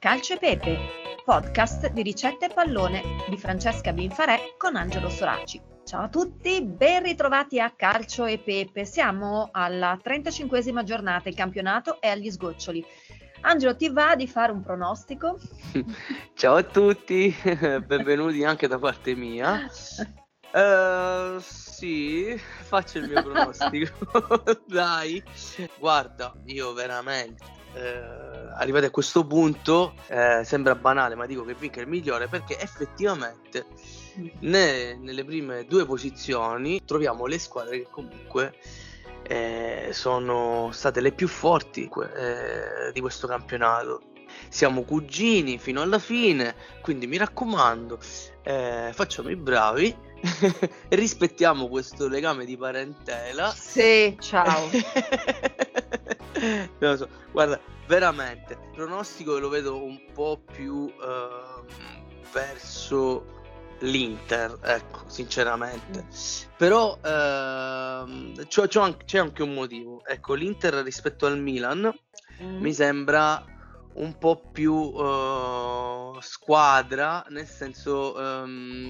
Calcio e Pepe, podcast di ricette e pallone di Francesca Binfarè con Angelo Soraci. Ciao a tutti, ben ritrovati a Calcio e Pepe. Siamo alla 35esima giornata, il campionato è agli sgoccioli. Angelo, ti va di fare un pronostico? Ciao a tutti, benvenuti anche da parte mia. Uh, sì, faccio il mio pronostico. Dai, guarda, io veramente, eh, arrivati a questo punto, eh, sembra banale, ma dico che vinca il migliore perché effettivamente ne, nelle prime due posizioni troviamo le squadre che comunque eh, sono state le più forti eh, di questo campionato. Siamo cugini fino alla fine, quindi mi raccomando, eh, facciamo i bravi rispettiamo questo legame di parentela. Sì, ciao. non lo so, guarda, veramente, il pronostico lo vedo un po' più uh, verso l'Inter, ecco, sinceramente. Però uh, c'è, c'è, anche, c'è, anche, un motivo. Ecco, l'Inter rispetto al Milan mm. mi sembra un po' più uh, squadra, nel senso... Um, eh,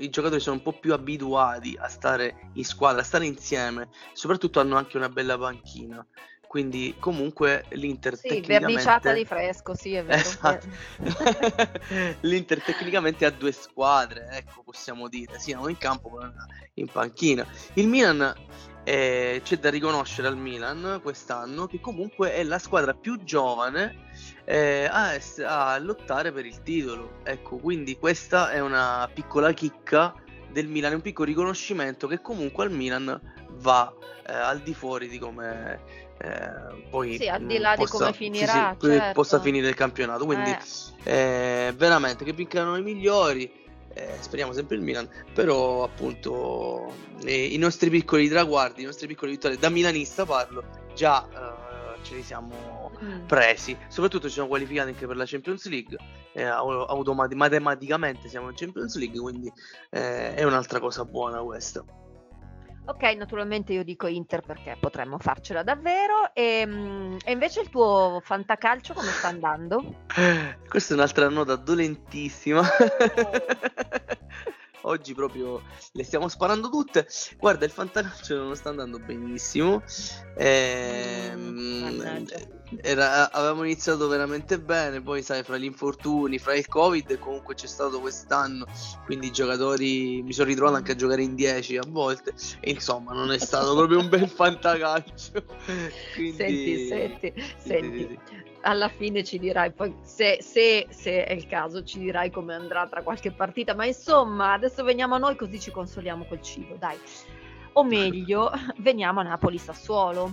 i giocatori sono un po' più abituati a stare in squadra, a stare insieme, soprattutto hanno anche una bella panchina. Quindi comunque l'Inter sì, tecnicamente... verniciata di fresco, sì è vero. Esatto. L'Inter tecnicamente ha due squadre, ecco possiamo dire, sia in campo che in panchina. Il Milan eh, c'è da riconoscere al Milan quest'anno che comunque è la squadra più giovane eh, a, ess- a, lottare per il titolo. Ecco, quindi questa è una piccola chicca del Milan, un piccolo riconoscimento che comunque al Milan va eh, al di fuori di come eh, poi sì, al di là possa, di come finirà, sì, sì, certo. possa finire il campionato. Quindi eh. eh. veramente che piccano i migliori. Eh, speriamo sempre il Milan, però appunto eh, i nostri piccoli traguardi, i nostri piccoli vittorie, da milanista parlo, già ce li siamo mm. presi. Soprattutto ci siamo qualificati anche per la Champions League. Eh, matematicamente siamo in Champions League, quindi eh, è un'altra cosa buona questa. Ok, naturalmente io dico Inter perché potremmo farcela davvero. E, ehm, e, invece il tuo fantacalcio come sta andando? Questa è un'altra nota dolentissima. Oggi proprio le stiamo sparando tutte. Guarda, il fantacalcio non sta andando benissimo. Ehm, era, avevamo iniziato veramente bene, poi sai, fra gli infortuni, fra il Covid, comunque c'è stato quest'anno, quindi i giocatori mi sono ritrovato anche a giocare in 10 a volte. E insomma, non è stato proprio un bel fantacalcio. Quindi, senti, senti, sì, senti. Sì, sì alla fine ci dirai, poi se, se, se, è il caso ci dirai come andrà tra qualche partita, ma insomma adesso veniamo a noi così ci consoliamo col cibo, dai. O meglio, veniamo a Napoli-Sassuolo.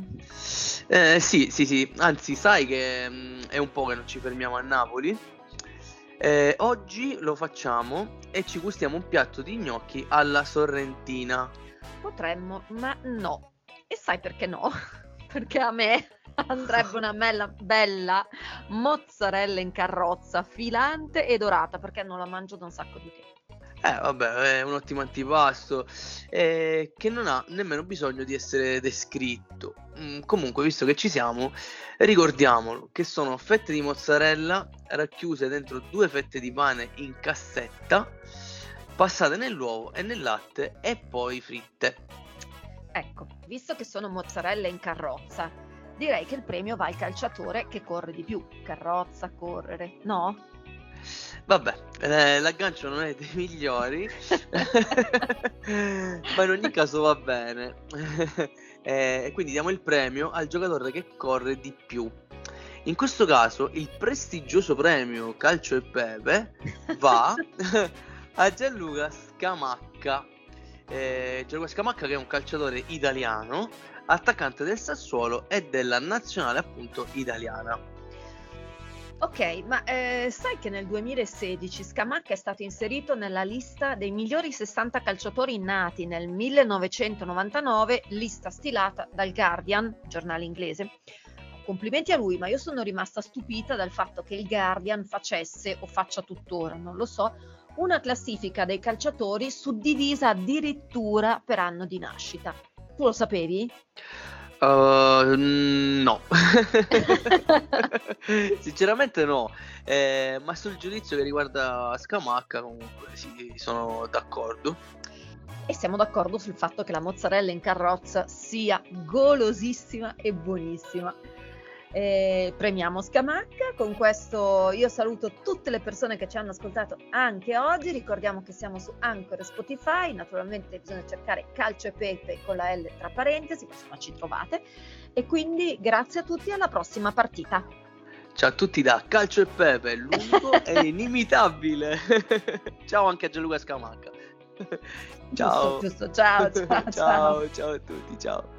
Eh, sì, sì, sì, anzi sai che mh, mm, è un po' che non ci fermiamo a Napoli. Eh, oggi lo facciamo e ci gustiamo un piatto di gnocchi alla sorrentina. Potremmo, ma no. E sai perché no? Perché a me andrebbe una bella, bella mozzarella in carrozza, filante e dorata, perché non la mangio da un sacco di tempo. Eh, vabbè, è un ottimo antipasto eh, che non ha nemmeno bisogno di essere descritto. Mm, comunque, visto che ci siamo, ricordiamolo che sono fette di mozzarella racchiuse dentro due fette di pane in cassetta, passate nell'uovo e nel latte e poi fritte. Ecco, visto che sono mozzarella in carrozza, direi che il premio va al calciatore che corre di più. Carrozza, correre, no? Vabbè, eh, l'aggancio non è dei migliori, ma in ogni caso va bene. eh, e quindi diamo il premio al giocatore che corre di più. In questo caso il prestigioso premio Calcio e Pepe va a Gianluca Scamacca. Eh, Gianluca Scamacca che è un calciatore italiano attaccante del Sassuolo e della nazionale appunto italiana. Ok, ma eh, sai che nel 2016 Scamacca è stato inserito nella lista dei migliori 60 calciatori nati nel 1999, lista stilata dal Guardian, giornale inglese. Complimenti a lui, ma io sono rimasta stupita dal fatto che il Guardian facesse o faccia tuttora, non lo so, una classifica dei calciatori suddivisa addirittura per anno di nascita. Tu lo sapevi? Uh, no, sinceramente no, eh, ma sul giudizio che riguarda Scamacca comunque sì, sono d'accordo. E siamo d'accordo sul fatto che la mozzarella in carrozza sia golosissima e buonissima eh, premiamo Scamacca. Con questo io saluto tutte le persone che ci hanno ascoltato anche oggi. Ricordiamo che siamo su Anchor e Spotify. Naturalmente bisogna cercare calcio e pepe con la L tra parentesi, insomma ci trovate. E quindi grazie a tutti alla prossima partita. Ciao a tutti da Calcio e Pepe, l'unico e inimitabile. ciao anche a Gianluca Scamacca. Ciao. Giusto, giusto. Ciao, ciao. ciao, ciao a tutti, ciao.